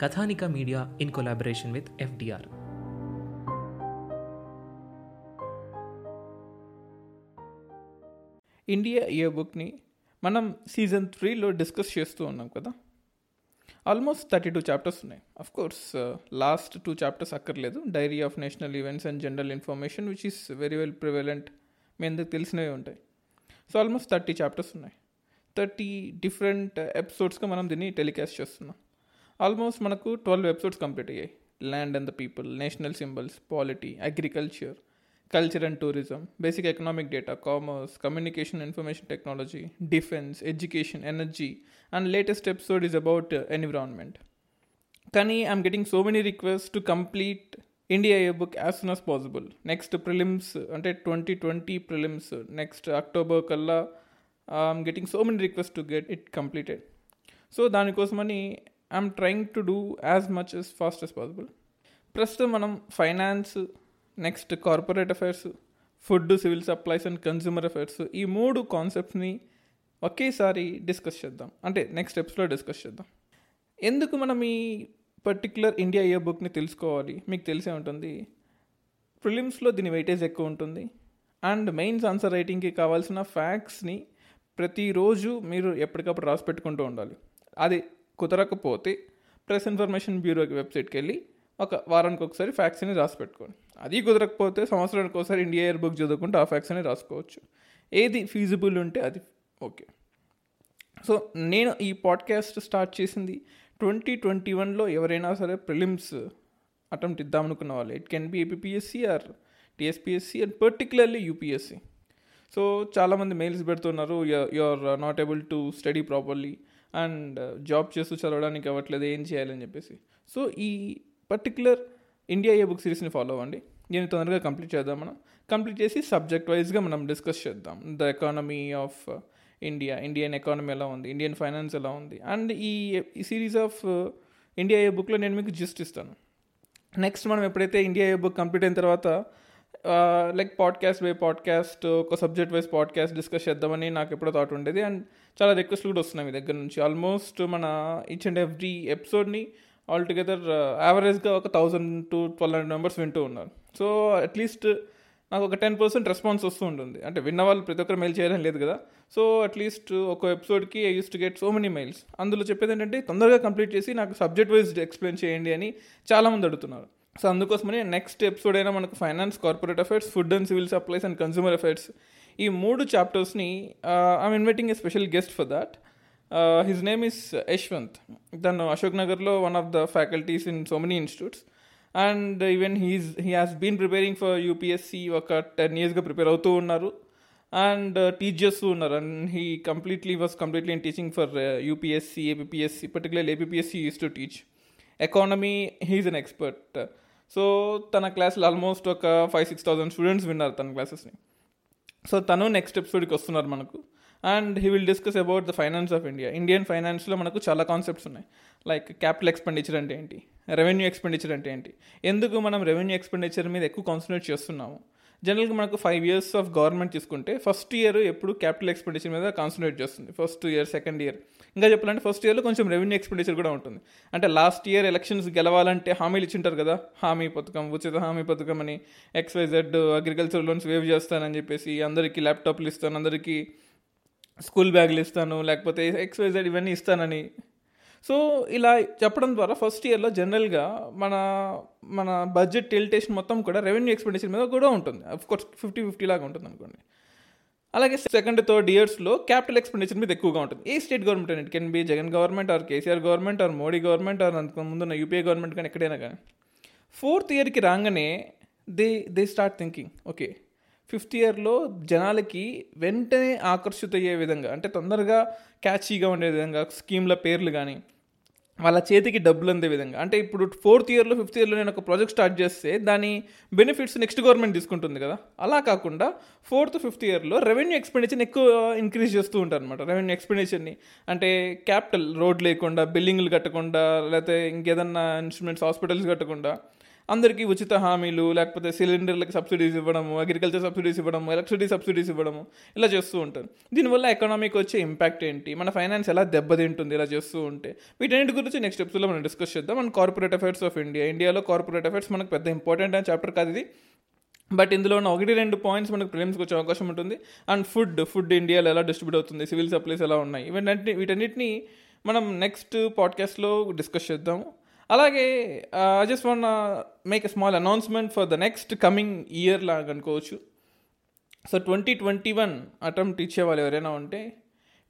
Kathanika media in collaboration with FDR. India year బుక్ని మనం season త్రీలో డిస్కస్ చేస్తూ ఉన్నాం కదా. ఆల్మోస్ట్ థర్టీ టూ చాప్టర్స్ ఉన్నాయి. Of course last two chapters అక్కర్లేదు. Diary of national events and general information which is very well prevalent మీ అందరికి తెలిసినవి ఉంటాయి. సో ఆల్మోస్ట్ థర్టీ చాప్టర్స్ ఉన్నాయి. థర్టీ డిఫరెంట్ ఎపిసోడ్స్గా మనం దీన్ని టెలికాస్ట్ చేస్తున్నాం. ఆల్మోస్ట్ మనకు ట్వెల్వ్ ఎపిసోడ్స్ కంప్లీట్ అయ్యాయి. Land and the people national symbols polity agriculture culture and tourism basic economic data commerce communication information technology defence education energy and latest episode is about environment కానీ I'm getting so many request to complete India a book as soon as possible next prelims అంటే twenty twenty prelims next October కల్లా I'm getting so many request to get it completed so దానికోసమని I'm trying to do as much as fast as possible. ప్రస్తుతం మనం finance next corporate affairs food civil supplies and consumer affairs ఈ మూడు కాన్సెప్ట్స్ని ఒకేసారి discuss చేద్దాం. అంటే next స్టెప్స్లో discuss చేద్దాం. ఎందుకు మనం ఈ పర్టిక్యులర్ ఇండియా ఇయర్ బుక్ని తెలుసుకోవాలి? మీకు తెలిసే ఉంటుంది. ప్రిలిమ్స్లో దీని వెయిటేజ్ ఎక్కువ ఉంటుంది. అండ్ మెయిన్స్ ఆన్సర్ రైటింగ్కి కావాల్సిన ఫ్యాక్ట్స్ని ప్రతిరోజు మీరు ఎప్పటికప్పుడు రాసి పెట్టుకుంటూ ఉండాలి. అది కుదరకపోతే ప్రెస్ ఇన్ఫర్మేషన్ బ్యూరోకి వెబ్సైట్కి వెళ్ళి ఒక వారానికి ఒకసారి ఫ్యాక్స్ని రాసి పెట్టుకోండి. అది కుదరకపోతే సంవత్సరానికి ఒకసారి ఇండియా ఇయర్ బుక్ చదువుకుంటే ఆ ఫ్యాక్స్ని రాసుకోవచ్చు. ఏది ఫీజిబుల్ ఉంటే అది ఓకే. సో నేను ఈ పాడ్కాస్ట్ స్టార్ట్ చేసింది ట్వంటీ ట్వంటీ వన్లో ఎవరైనా సరే ప్రిలిమ్స్ అటెంప్ట్ ఇద్దామనుకున్న వాళ్ళు it can be APSC or TSPSC and particularly UPSC so చాలామంది మెయిల్స్ పెడుతున్నారు you are not able to study properly and job చేస్తూ చదవడానికి అవ్వట్లేదు ఏం చేయాలని చెప్పేసి. సో ఈ పర్టికులర్ ఇండియా ఏ బుక్ సిరీస్ని ఫాలో అవ్వండి. దీన్ని తొందరగా కంప్లీట్ చేద్దాం మనం. కంప్లీట్ చేసి సబ్జెక్ట్ వైజ్గా మనం డిస్కస్ చేద్దాం. The economy of India Indian economy ఎలా ఉంది ఇండియన్ ఫైనాన్స్ ఎలా ఉంది అండ్ ఈ ఈ సిరీస్ ఆఫ్ ఇండియా ఏ బుక్లో నేను మీకు జిస్ట్ ఇస్తాను. నెక్స్ట్ మనం ఎప్పుడైతే ఇండియా ఏ బుక్ కంప్లీట్ అయిన తర్వాత లైక్ పాడ్కాస్ట్ వే పాడ్కాస్ట్ ఒక సబ్జెక్ట్ వైజ్ పాడ్కాస్ట్ డిస్కస్ చేద్దామని నాకు ఎప్పుడో థాట్ ఉండేది. అండ్ చాలా రిక్వెస్ట్లు కూడా వస్తున్నాయి మీ దగ్గర నుంచి. ఆల్మోస్ట్ మన ఈచ్ అండ్ ఎవ్రీ ఎపిసోడ్ని ఆల్ టుగెదర్ యావరేజ్గా ఒక thousand to twelve hundred members వింటూ ఉన్నారు. సో అట్లీస్ట్ నాకు ఒక టెన్ పర్సెంట్ రెస్పాన్స్ వస్తూ ఉంటుంది. అంటే విన్న వాళ్ళు ప్రతి ఒక్కరు మెయిల్ చేయడం లేదు కదా. సో అట్లీస్ట్ ఒక ఎపిసోడ్కి I use to get so many mails అందులో చెప్పేది ఏంటంటే తొందరగా కంప్లీట్ చేసి నాకు సబ్జెక్ట్ వైజ్ ఎక్స్ప్లెయిన్ చేయండి అని చాలామంది అడుగుతున్నారు. సో అందుకోసమని నెక్స్ట్ ఎపిసోడ్ అయినా మనకు finance corporate affairs food and civil supplies and consumer affairs ఈ మూడు చాప్టర్స్ని I'm inviting a special guest for that his name is Yashwant. తను అశోక్ నగర్లో one of the faculties in so many institutes and even his he has been preparing for UPSC ఒక ten ఇయర్స్గా prepare అవుతూ ఉన్నారు. And teach చేస్తూ ఉన్నారు. And he completely was completely in teaching for UPSC APSC particular APSC use to teach economy he's an expert so తన క్లాస్లో almost ఒక five six thousand students విన్నారు తన క్లాసెస్ని సో తను నెక్స్ట్ ఎపిసోడ్కి వస్తున్నారు మనకు. And he will discuss about the finance of India Indian ఫైనాన్స్లో మనకు చాలా కాన్సెప్ట్స్ ఉన్నాయి. లైక్ క్యాపిటల్ ఎక్స్పెండిచర్ అంటే ఏంటి? రెవెన్యూ ఎక్స్పెండిచర్ అంటే ఏంటి? ఎందుకు మనం రెవెన్యూ ఎక్స్పెండిచర్ మీద ఎక్కువ కాన్సన్ట్రేట్ చేస్తున్నాము? జనరల్గా మనకు ఫైవ్ ఇయర్స్ ఆఫ్ గవర్నమెంట్ తీసుకుంటే ఫస్ట్ ఇయర్ ఎప్పుడు క్యాపిటల్ ఎక్స్పెండిచర్ మీద కాన్సన్ట్రేట్ చేస్తుంది. First year second year. ఇంకా చెప్పాలంటే ఫస్ట్ ఇయర్లో కొంచెం రెవెన్యూ ఎక్స్పెండిచర్ కూడా ఉంటుంది. అంటే లాస్ట్ ఇయర్ ఎలక్షన్స్ గెలవాలంటే హామీలు ఇచ్చింటారు కదా హామీ పథకం ఉచిత హామీ పథకం అని ఎక్స్వైజెడ్ అగ్రికల్చర్ లోన్స్ వేవ్ చేస్తానని చెప్పేసి అందరికీ ల్యాప్టాప్లు ఇస్తాను అందరికీ స్కూల్ బ్యాగులు ఇస్తాను లేకపోతే ఎక్స్వైజెడ్ ఇవన్నీ ఇస్తానని సో ఇలా చెప్పడం ద్వారా ఫస్ట్ ఇయర్లో జనరల్గా మన మన బడ్జెట్ టెలిటేషన్ మొత్తం కూడా రెవెన్యూ ఎక్స్పెండిచర్ మీద కూడా ఉంటుంది. కోర్స్ ఫిఫ్టీ ఫిఫ్టీ లాగా ఉంటుంది అనుకోండి. అలాగే సెకండ్ థర్డ్ ఇయర్స్లో క్యాపిటల్ ఎక్స్పెండిచర్ మీద ఎక్కువగా ఉంటుంది. A state government and it can be Jagan government or KCR government or Modi government or అంతకు ముందున్న యూపీఏ గవర్నమెంట్ కానీ ఎక్కడైనా కానీ. ఫోర్త్ ఇయర్కి రాగానే they they start thinking okay fifth ఇయర్లో జనాలకి వెంటనే ఆకర్షితయ్యే విధంగా అంటే తొందరగా క్యాచీగా ఉండే విధంగా స్కీమ్ల పేర్లు కానీ వాళ్ళ చేతికి డబ్బులు అందే విధంగా. అంటే ఇప్పుడు ఫోర్త్ ఇయర్లో ఫిఫ్త్ ఇయర్లో నేను ఒక ప్రాజెక్ట్ స్టార్ట్ చేస్తే దాని బెనిఫిట్స్ నెక్స్ట్ గవర్నమెంట్ తీసుకుంటుంది కదా. అలా కాకుండా ఫోర్త్ ఫిఫ్త్ ఇయర్లో రెవెన్యూ ఎక్స్పెండిచర్ని ఎక్కువ ఇంక్రీజ్ చేస్తూ ఉంటారు అనమాట రెవెన్యూ ఎక్స్పెండిచర్ని అంటే క్యాపిటల్ రోడ్ లేకుండా బిల్డింగ్లు కట్టకుండా లేకపోతే ఇంకేదన్నా ఇన్స్ట్రుమెంట్స్ హాస్పిటల్స్ కట్టకుండా అందరికీ ఉచిత హామీలు లేకపోతే సిలిండర్లకు సబ్సిడీస్ ఇవ్వడము అగ్రికల్చర్ సబ్సిడీస్ ఇవ్వడము ఎలక్ట్రిసిటీ సబ్సిడీస్ ఇవ్వడము ఇలా చేస్తూ ఉంటారు. దీనివల్ల ఎకనామీకి వచ్చే ఇంపాక్ట్ ఏంటి? మన ఫైనాన్స్ ఎలా దెబ్బతింటుంది? ఇలా చేస్తూ ఉంటే. వీటన్నిటి గురించి నెక్స్ట్ ఎపిసోడ్లో మనం డిస్కస్ చేద్దాం. మన కార్పొరేట్ అఫైర్స్ ఆఫ్ ఇండియా ఇండియాలో కార్పొరేట్ అఫైర్స్ మనకు పెద్ద ఇంపార్టెంట్ అయిన చాప్టర్ కాదు ఇది. బట్ ఇందులో ఉన్న ఒకటి రెండు పాయింట్స్ మనకు ప్రిలిమ్స్కి వచ్చే అవకాశం ఉంటుంది. అండ్ ఫుడ్ ఫుడ్ ఇండియాలో ఎలా డిస్ట్రిబ్యూట్ అవుతుంది? సివిల్ సప్లైస్ ఎలా ఉన్నాయి? ఇవన్నీ వీటన్నిటిని మనం నెక్స్ట్ పాడ్కాస్ట్లో డిస్కస్ చేద్దాము అలాగే I just one make a small announcement for the next coming year లాగా అనుకోవచ్చు. So twenty twenty one attempt ఇచ్చేవాళ్ళు ఎవరైనా ఉంటే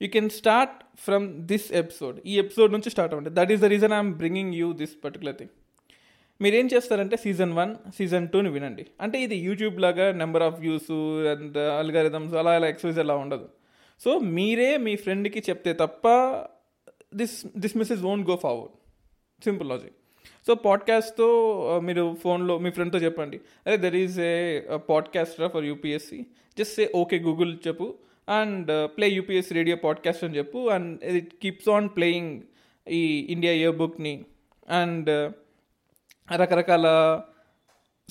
you can start from this episode ఈ ఎపిసోడ్ నుంచి స్టార్ట్ అవ్వండి. That is the reason I'm bringing you this particular thing మీరు ఏం చేస్తారంటే సీజన్ వన్ సీజన్ టూని వినండి. అంటే ఇది యూట్యూబ్ లాగా number of views and algorithms అలా అలా ఎక్సైజ్ అలా ఉండదు. సో మీరే మీ ఫ్రెండ్కి చెప్తే తప్ప this this message won't go forward simple logic. So పాడ్కాస్ట్తో మీరు ఫోన్లో మీ ఫ్రెండ్తో చెప్పండి. అదే there is a podcaster for UPSC just say okay Google చెప్పు. And play UPSC radio podcast అని చెప్పు. And it keeps on playing ఈ ఇండియా ఇయర్ బుక్ని అండ్ రకరకాల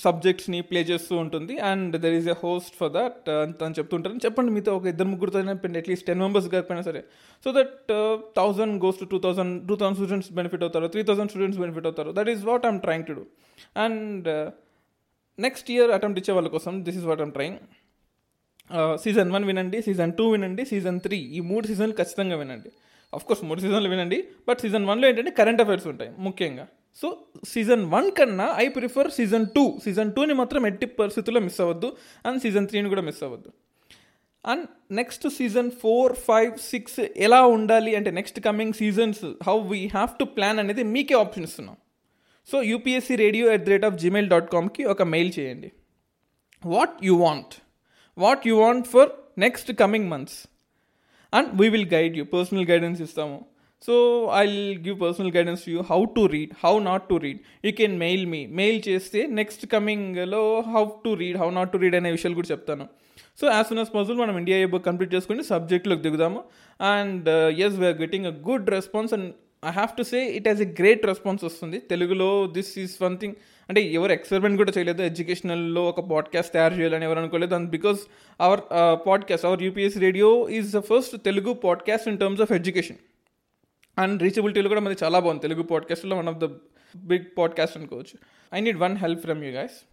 సబ్జెక్ట్స్ని ప్లే చేస్తూ ఉంటుంది. And there is a host for that అని చెప్తుంటారు. చెప్పండి మీతో ఒక ఇద్దరు ముగ్గురుతో అట్లీస్ట్ టెన్ మెంబర్స్ కాకపోయినా సరే. So that thousand goes to two thousand two thousand students benefit అవుతారు త్రీ థౌసండ్ స్టూడెంట్స్ బెనిఫిట్ అవుతారు. That is what I'm trying to do and next year attempt ఇచ్చే వాళ్ళ కోసం this is what I'm trying season one వినండి season two వినండి season three ఈ మూడు సీజన్లు ఖచ్చితంగా వినండి. అఫ్కోర్స్ మూడు సీజన్లు వినండి బట్ సీజన్ వన్లో ఏంటంటే కరెంట్ అఫైర్స్ ఉంటాయి ముఖ్యంగా. సో సీజన్ వన్ కన్నా I prefer season two. Season టూని మాత్రం ఎట్టి పరిస్థితుల్లో మిస్ అవ్వద్దు. అండ్ సీజన్ త్రీని కూడా మిస్ అవ్వద్దు. And next season four five six ఎలా ఉండాలి? అంటే next coming seasons how we have to plan అనేది మీకే ఆప్షన్ ఇస్తున్నాం. So UPSC radio at the rate of Gmail dot కామ్కి ఒక మెయిల్ చేయండి. What you want what you want for next coming months and we will guide you personal guidance ఇస్తాము. So I give personal guidance you how to read how not to read you can mail me mail చేస్తే next కమింగ్లో how to read how not to read అనే విషయాలు కూడా చెప్తాను. So as soon as possible మనం India a book complete చేసుకుని సబ్జెక్ట్లోకి దిగుదాము. And yes we're getting a good response and I have to say it has a great response వస్తుంది. తెలుగులో this is one thing అంటే ఎవరు ఎక్స్పెరిమెంట్ కూడా చేయలేదు. ఎడ్యుకేషనల్లో ఒక పాడ్కాస్ట్ తయారు చేయాలని ఎవరు అనుకోలేదు. And because our podcast our UPS radio is the first Telugu podcast in terms of education and రీచబిలిటీలో కూడా మనది చాలా బాగుంది. తెలుగు పాడ్కాస్ట్లో one of the big podcast అనుకోవచ్చు. I need one help from you guys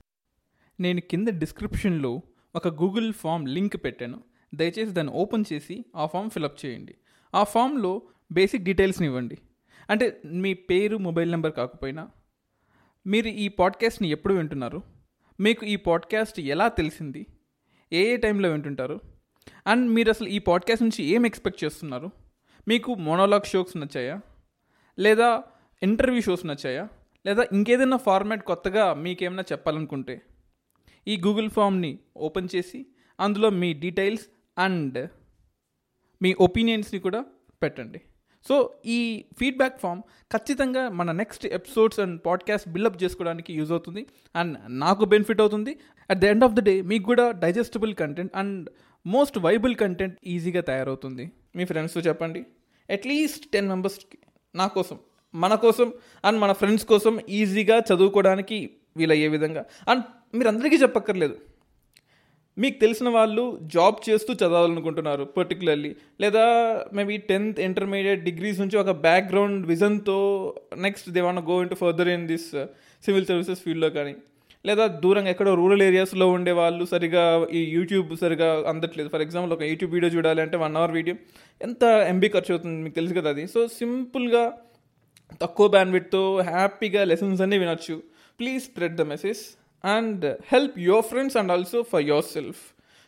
నేను కింద డిస్క్రిప్షన్లో ఒక గూగుల్ ఫామ్ లింక్ పెట్టాను. దయచేసి దాన్ని ఓపెన్ చేసి ఆ ఫామ్ ఫిలప్ చేయండి. ఆ ఫామ్లో బేసిక్ డీటెయిల్స్ని ఇవ్వండి. అంటే మీ పేరు మొబైల్ నెంబర్ కాకపోయినా మీరు ఈ పాడ్కాస్ట్ని ఎప్పుడు వింటున్నారు? మీకు ఈ పాడ్కాస్ట్ ఎలా తెలిసింది? ఏ ఏ టైంలో వింటుంటారు? అండ్ మీరు అసలు ఈ పాడ్కాస్ట్ నుంచి ఏం ఎక్స్పెక్ట్ చేస్తున్నారు? మీకు మోనోలాగ్ షోస్ నచ్చాయా? లేదా ఇంటర్వ్యూ షోస్ నచ్చాయా? లేదా ఇంకేదైనా ఫార్మాట్ కొత్తగా మీకేమైనా చెప్పాలనుకుంటే ఈ గూగుల్ ఫామ్ని ఓపెన్ చేసి అందులో మీ డీటెయిల్స్ అండ్ మీ ఒపీనియన్స్ని కూడా పెట్టండి. సో ఈ ఫీడ్బ్యాక్ ఫామ్ ఖచ్చితంగా మన next episodes and podcast build up చేసుకోవడానికి యూజ్ అవుతుంది అండ్ నాకు బెనిఫిట్ అవుతుంది. At the end of the day మీకు కూడా digestible content and most viable content ఈజీగా తయారవుతుంది. మీ ఫ్రెండ్స్తో చెప్పండి. అట్లీస్ట్ టెన్ మెంబర్స్కి నా కోసం మన కోసం అండ్ మన ఫ్రెండ్స్ కోసం ఈజీగా చదువుకోవడానికి వీలయ్యే విధంగా. అండ్ మీరు అందరికీ చెప్పక్కర్లేదు. మీకు తెలిసిన వాళ్ళు జాబ్ చేస్తూ చదవాలనుకుంటున్నారు పర్టికులర్లీ లేదా మేబీ టెన్త్ ఇంటర్మీడియట్ డిగ్రీస్ నుంచి ఒక background విజన్తో next they want go into further in this civil services ఫీల్డ్లో కానీ లేదా దూరంగా ఎక్కడో రూరల్ ఏరియాస్లో ఉండే వాళ్ళు సరిగా ఈ యూట్యూబ్ సరిగా అందట్లేదు. ఫర్ ఎగ్జాంపుల్ ఒక యూట్యూబ్ వీడియో చూడాలి అంటే వన్ అవర్ వీడియో ఎంత ఎంబీ ఖర్చు అవుతుంది మీకు తెలుసు కదా అది. సో సింపుల్గా తక్కువ బ్యాండ్విడ్తో హ్యాపీగా లెసన్స్ అన్నీ వినొచ్చు. Please spread the message and help your friends and also for yourself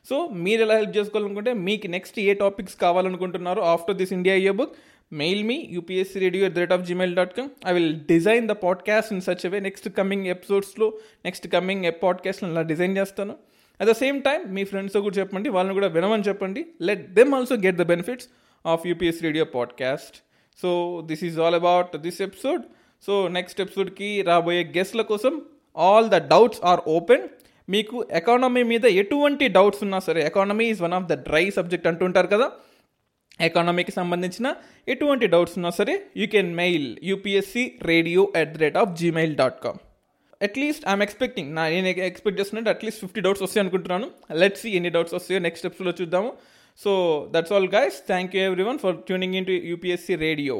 so మీరు ఎలా హెల్ప్ చేసుకోవాలనుకుంటే మీకు నెక్స్ట్ ఏ topics కావాలనుకుంటున్నారో after this India year book mail me UPSC radio at the rate of Gmail dot com I will design the podcast in such a way next coming ఎపిసోడ్స్లో next coming పాడ్కాస్ట్లో ఇలా design చేస్తాను. At the same time మీ ఫ్రెండ్స్తో కూడా చెప్పండి వాళ్ళని కూడా వినమని చెప్పండి. Let them also get the benefits of UPS radio podcast so this is all about this episode so next ఎపిసోడ్కి రాబోయే గెస్ట్ల కోసం all the doubts are open మీకు ఎకానమీ మీద ఎటువంటి డౌట్స్ ఉన్నా సరే economy is one of the dry subject అంటుంటారు కదా. ఎకానమీకి సంబంధించిన ఎటువంటి డౌట్స్ ఉన్నా సరే you can mail UPSC radio at the rate of Gmail dot com at least I'm expecting నా నేను ఎక్స్పెక్ట్ చేస్తున్నట్టు అట్లీస్ట్ ఫిఫ్టీ డౌట్స్ వస్తాయి అనుకుంటున్నాను. లెట్స్ సీ ఎన్ని డౌట్స్ వస్తాయో నెక్స్ట్ స్టెప్స్లో చూద్దాము. So that's all guys thank you everyone for tuning in to UPSC radio